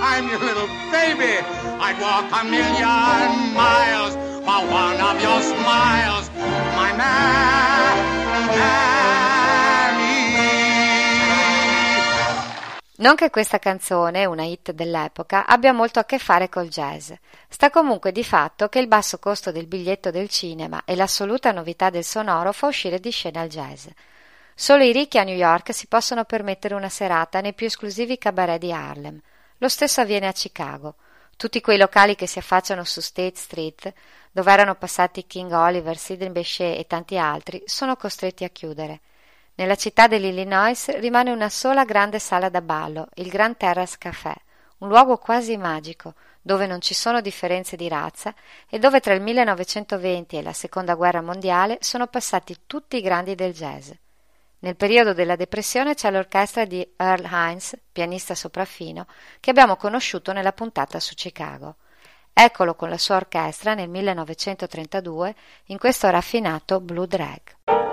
Speaker 8: I'm your little baby. I'd walk a million miles for one of your smiles. My mammy.
Speaker 3: Non che questa canzone, una hit dell'epoca, abbia molto a che fare col jazz. Sta comunque di fatto che il basso costo del biglietto del cinema e l'assoluta novità del sonoro fa uscire di scena il jazz. Solo i ricchi a New York si possono permettere una serata nei più esclusivi cabaret di Harlem. Lo stesso avviene a Chicago. Tutti quei locali che si affacciano su State Street, dove erano passati King Oliver, Sidney Bechet e tanti altri, sono costretti a chiudere. Nella città dell'Illinois rimane una sola grande sala da ballo, il Grand Terrace Café, un luogo quasi magico, dove non ci sono differenze di razza e dove tra il 1920 e la Seconda Guerra Mondiale sono passati tutti i grandi del jazz. Nel periodo della depressione c'è l'orchestra di Earl Hines, pianista sopraffino, che abbiamo conosciuto nella puntata su Chicago. Eccolo con la sua orchestra nel 1932 in questo raffinato Blue Drag.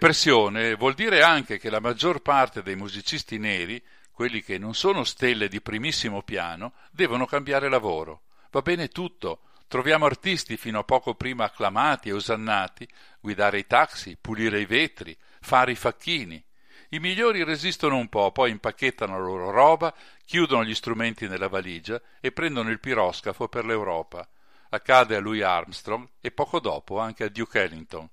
Speaker 1: Depressione vuol dire anche che la maggior parte dei musicisti neri, quelli che non sono stelle di primissimo piano, devono cambiare lavoro. Va bene tutto. Troviamo artisti fino a poco prima acclamati e osannati, guidare i taxi, pulire i vetri, fare i facchini. I migliori resistono un po', poi impacchettano la loro roba, chiudono gli strumenti nella valigia e prendono il piroscafo per l'Europa. Accade a Louis Armstrong e poco dopo anche a Duke Ellington.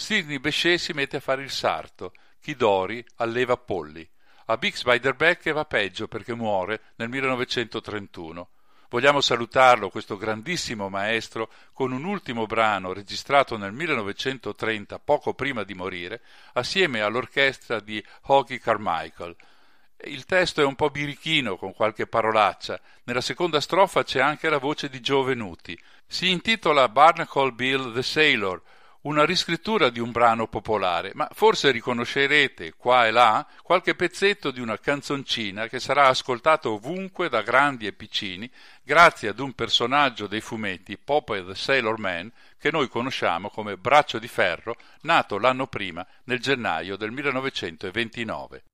Speaker 1: Sidney Bechet si mette a fare il sarto, Chidori alleva polli. A Bix Beiderbecke va peggio perché muore nel 1931. Vogliamo salutarlo, questo grandissimo maestro, con un ultimo brano registrato nel 1930, poco prima di morire, assieme all'orchestra di Hoagy Carmichael. Il testo è un po' birichino, con qualche parolaccia. Nella seconda strofa c'è anche la voce di Joe Venuti. Si intitola Barnacle Bill the Sailor, una riscrittura di un brano popolare, ma forse riconoscerete qua e là qualche pezzetto di una canzoncina che sarà ascoltata ovunque da grandi e piccini grazie ad un personaggio dei fumetti, Popeye the Sailor Man, che noi conosciamo come Braccio di Ferro, nato l'anno prima, nel gennaio del 1929.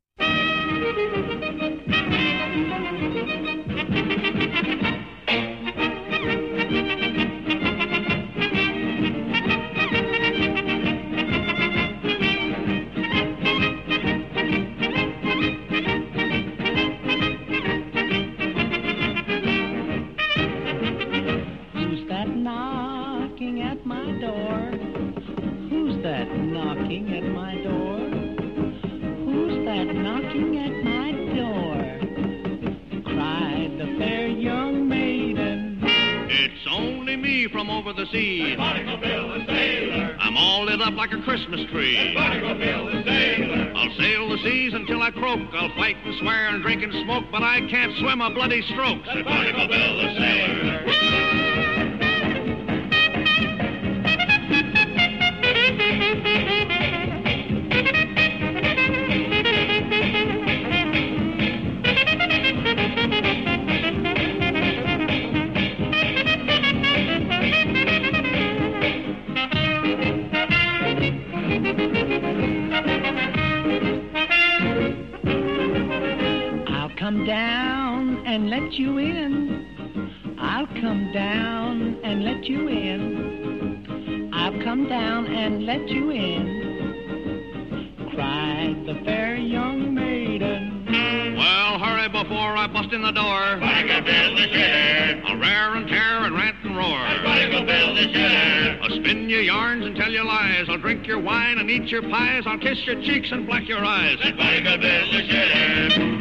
Speaker 9: Knocking at my door? Who's that knocking at my door? Cried the fair young maiden.
Speaker 10: It's only me from over the sea. I'm all lit up like a Christmas tree. I'll sail the seas until I croak. I'll fight and swear and drink and smoke, but I can't swim a bloody stroke. Said Barnacle Bill the sailor.
Speaker 9: And let you in. I'll come down and let you in. I'll come down and let you in. Cried the fair young maiden.
Speaker 10: Well, hurry before I bust in the door. Barnacle Bill the sailor. I'll rear and tear and rant and roar. Barnacle Bill the sailor. I'll spin your yarns and tell you lies. I'll drink your wine and eat your pies. I'll kiss your cheeks and black your eyes. Said Barnacle Bill the sailor.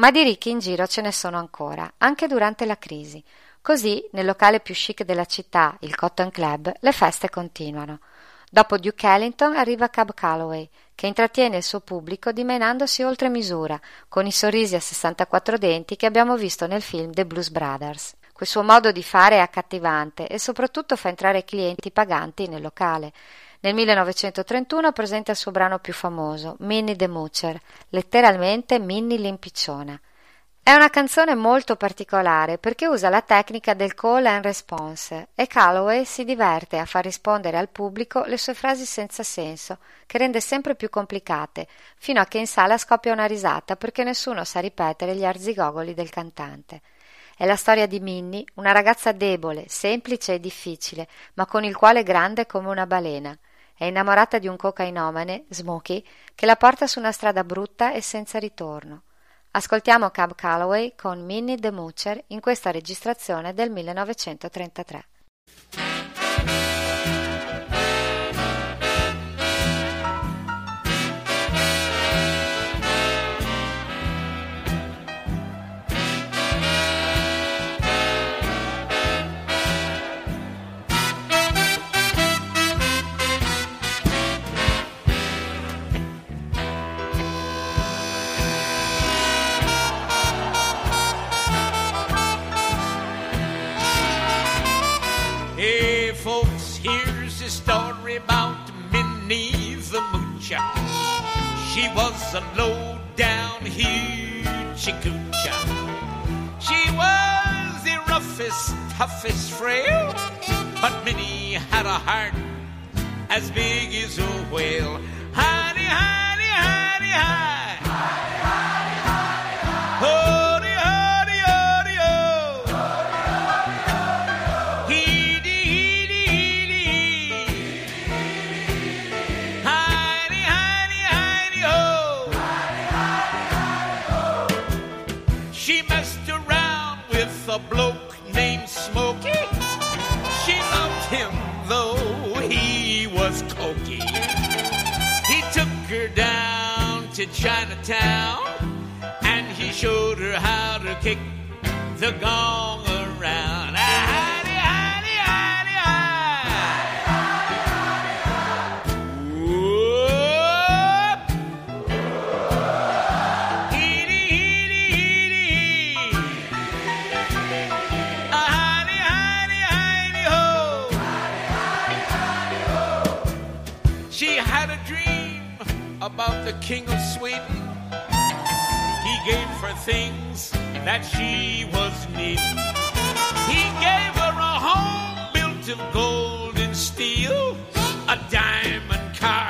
Speaker 3: Ma di ricchi in giro ce ne sono ancora, anche durante la crisi. Così, nel locale più chic della città, il Cotton Club, le feste continuano. Dopo Duke Ellington arriva Cab Calloway, che intrattiene il suo pubblico dimenandosi oltre misura, con i sorrisi a 64 denti che abbiamo visto nel film The Blues Brothers. Quel suo modo di fare è accattivante e soprattutto fa entrare clienti paganti nel locale. Nel 1931 presenta il suo brano più famoso, Minnie the Moocher, letteralmente Minnie l'impicciona. È una canzone molto particolare perché usa la tecnica del call and response e Calloway si diverte a far rispondere al pubblico le sue frasi senza senso, che rende sempre più complicate, fino a che in sala scoppia una risata perché nessuno sa ripetere gli arzigogoli del cantante. È la storia di Minnie, una ragazza debole, semplice e difficile, ma con il cuore grande come una balena. È innamorata di un cocainomane, Smokey, che la porta su una strada brutta e senza ritorno. Ascoltiamo Cab Calloway con Minnie the Moocher in questa registrazione del 1933.
Speaker 11: She was a low down hoochie coocher. She was the roughest, toughest frail, but Minnie had a heart as big as a whale. Honey, honey, honey. Honey, Chinatown and he showed her how to kick the gong things that she was needing. He gave her a home built of gold and steel, a diamond car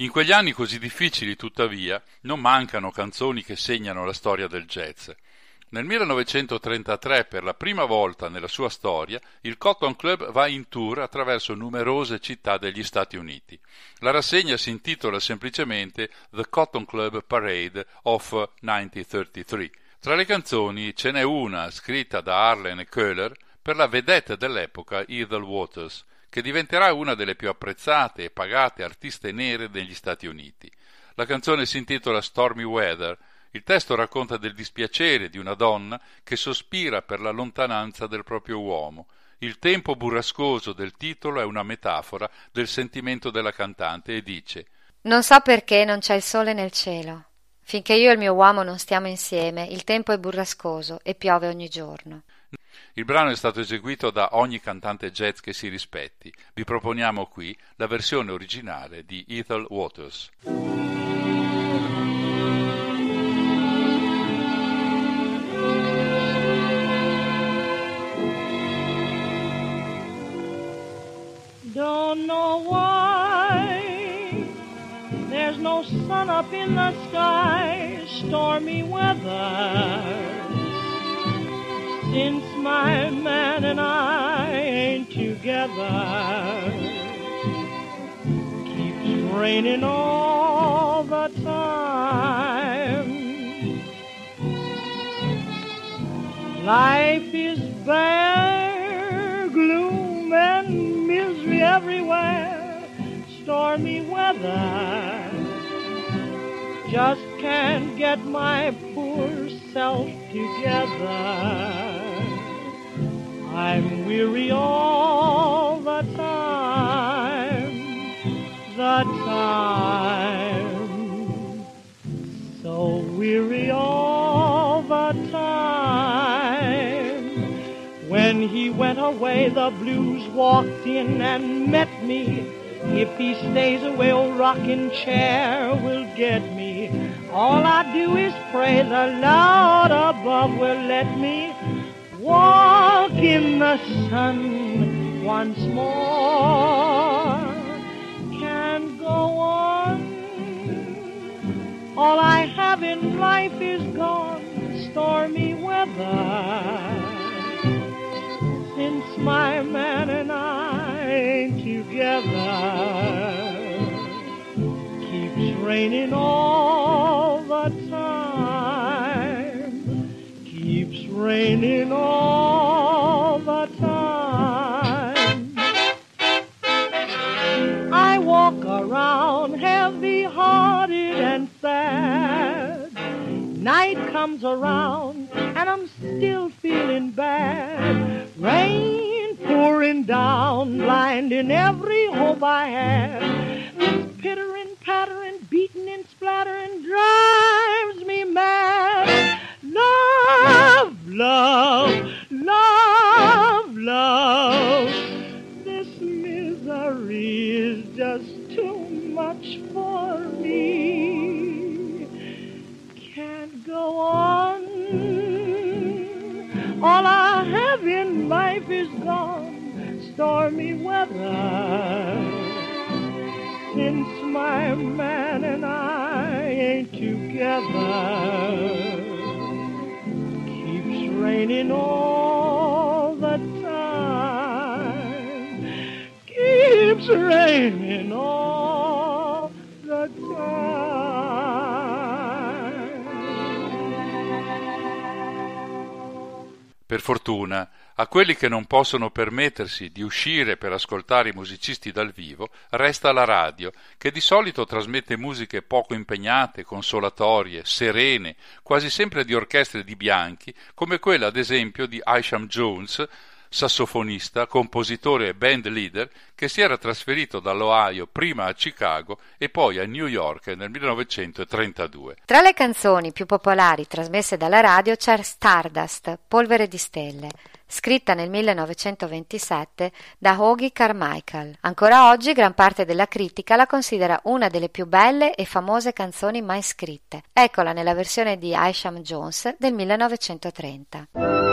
Speaker 1: In quegli anni così difficili, tuttavia, non mancano canzoni che segnano la storia del jazz. Nel 1933, per la prima volta nella sua storia, il Cotton Club va in tour attraverso numerose città degli Stati Uniti. La rassegna si intitola semplicemente The Cotton Club Parade of 1933. Tra le canzoni ce n'è una scritta da Arlen e Köhler per la vedette dell'epoca Ethel Waters, che diventerà una delle più apprezzate e pagate artiste nere degli Stati Uniti. La canzone si intitola Stormy Weather. Il testo racconta del dispiacere di una donna che sospira per la lontananza del proprio uomo. Il tempo burrascoso del titolo è una metafora del sentimento della cantante e dice
Speaker 3: Non so perché non c'è il sole nel cielo. Finché io e il mio uomo non stiamo insieme, il tempo è burrascoso e piove ogni giorno.
Speaker 1: Il brano è stato eseguito da ogni cantante jazz che si rispetti. Vi proponiamo qui la versione originale di Ethel Waters.
Speaker 12: Don't know why there's no sun up in the sky, stormy weather. Since my man and I ain't together, keeps raining all the time. Life is bare, gloom and misery everywhere, stormy weather. Just can't get my poor self together. I'm weary all the time, the time. So weary all the time. When he went away, the blues walked in and met me. If he stays away, old rocking chair will get me. All I do is pray the Lord above will let me walk in the sun once more. Can't go on. All I have in life is gone, stormy weather. Since my man and I ain't together, keeps raining all the time, keeps raining all the time. I walk around heavy hearted and sad. Night comes around and I'm still feeling bad. Rain pouring down, blinding every hope I had. This pittering, pattering, beating and splattering drives me mad. Love, love, love, stormy weather. Since my man and I ain't together, keeps raining all the time, keeps raining all the time.
Speaker 1: Per fortuna, a quelli che non possono permettersi di uscire per ascoltare i musicisti dal vivo, resta la radio, che di solito trasmette musiche poco impegnate, consolatorie, serene, quasi sempre di orchestre di bianchi, come quella ad esempio di Isham Jones, sassofonista, compositore e band leader che si era trasferito dall'Ohio prima a Chicago e poi a New York nel 1932.
Speaker 3: Tra le canzoni più popolari trasmesse dalla radio c'è Stardust, Polvere di stelle, scritta nel 1927 da Hoagie Carmichael. Ancora oggi gran parte della critica la considera una delle più belle e famose canzoni mai scritte. Eccola nella versione di Isham Jones del 1930.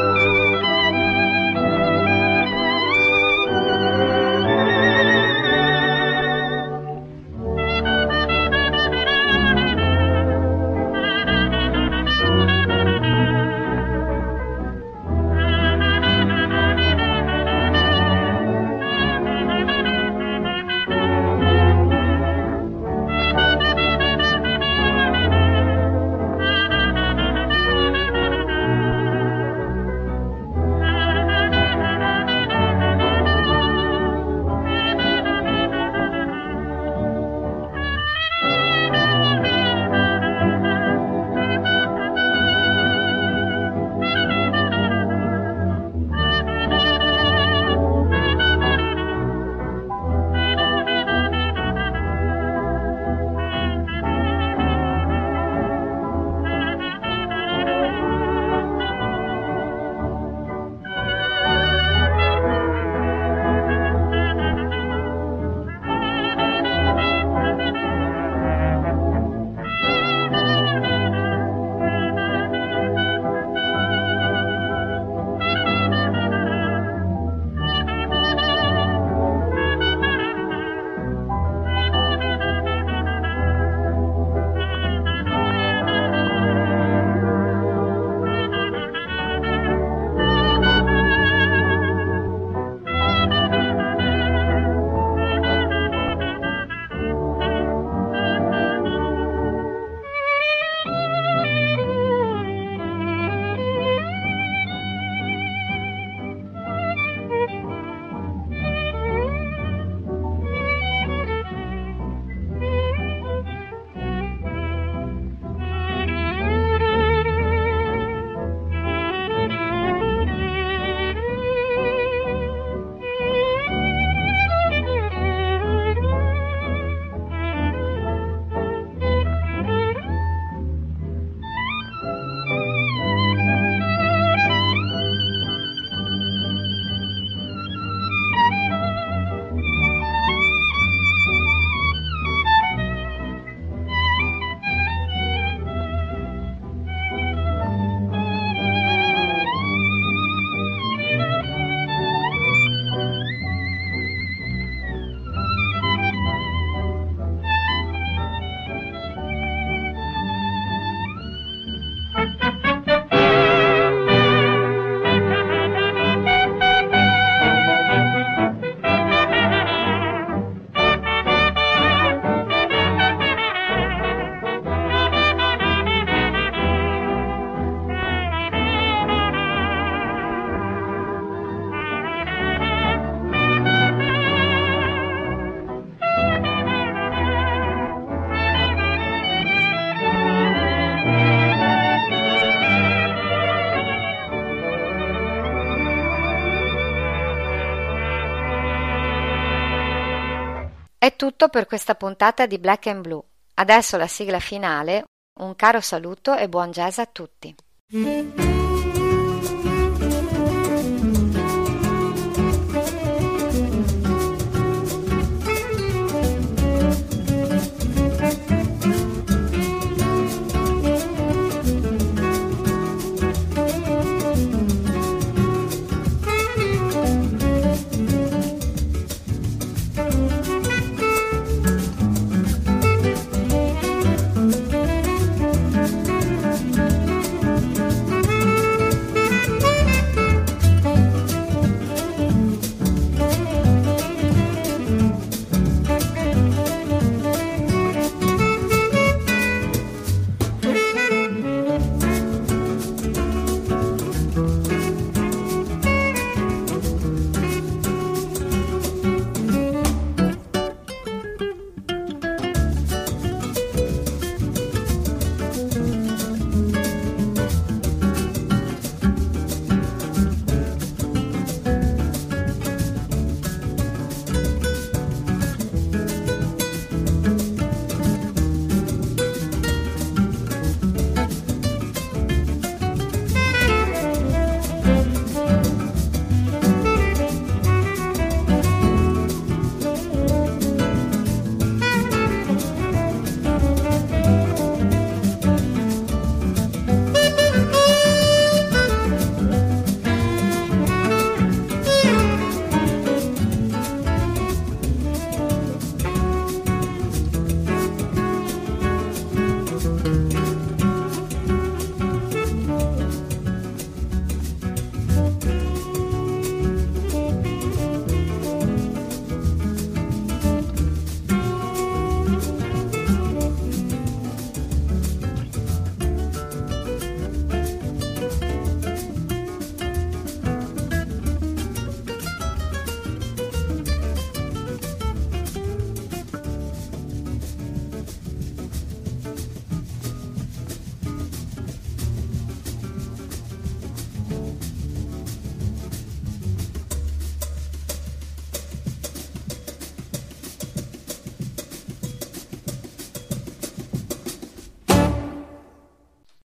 Speaker 3: È tutto per questa puntata di Black and Blue. Adesso la sigla finale, un caro saluto e buon jazz a tutti.